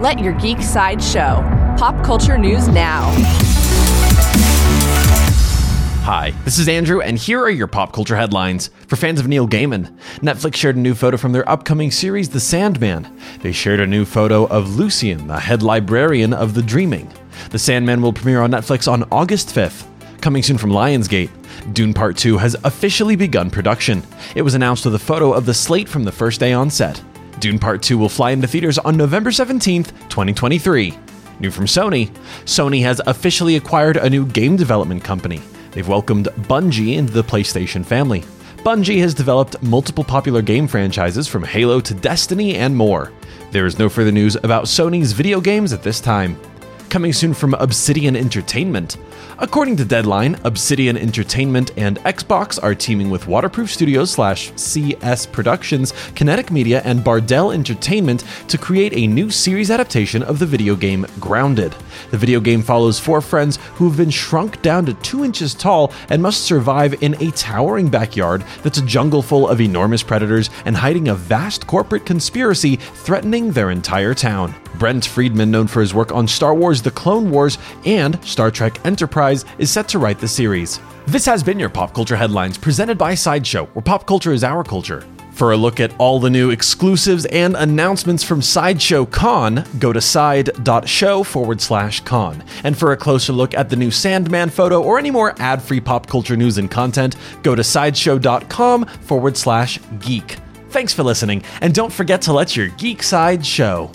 Let your geek side show. Pop culture news now. Hi, this is Andrew, and here are your pop culture headlines. For fans of Neil Gaiman, Netflix shared a new photo from their upcoming series, The Sandman. They shared a new photo of Lucian, the head librarian of The Dreaming. The Sandman will premiere on Netflix on August 5th. Coming soon from Lionsgate, Dune Part 2 has officially begun production. It was announced with a photo of the slate from the first day on set. Dune Part 2 will fly into theaters on November 17th, 2023. New from Sony Sony has officially acquired a new game development company. They've welcomed Bungie into the PlayStation family. Bungie has developed multiple popular game franchises from Halo to Destiny and more. There is no further news about Sony's video games at this time. Coming soon from Obsidian Entertainment. According to Deadline, Obsidian Entertainment and Xbox are teaming with Waterproof Studios slash CS Productions, Kinetic Media, and Bardel Entertainment to create a new series adaptation of the video game Grounded. The video game follows four friends who have been shrunk down to two inches tall and must survive in a towering backyard that's a jungle full of enormous predators and hiding a vast corporate conspiracy threatening their entire town. Brent Friedman, known for his work on Star Wars The Clone Wars and Star Trek Enterprise, is set to write the series. This has been your Pop Culture Headlines presented by Sideshow, where pop culture is our culture. For a look at all the new exclusives and announcements from Sideshow Con, go to side.show forward slash con. And for a closer look at the new Sandman photo or any more ad free pop culture news and content, go to sideshow.com forward slash geek. Thanks for listening, and don't forget to let your geek side show.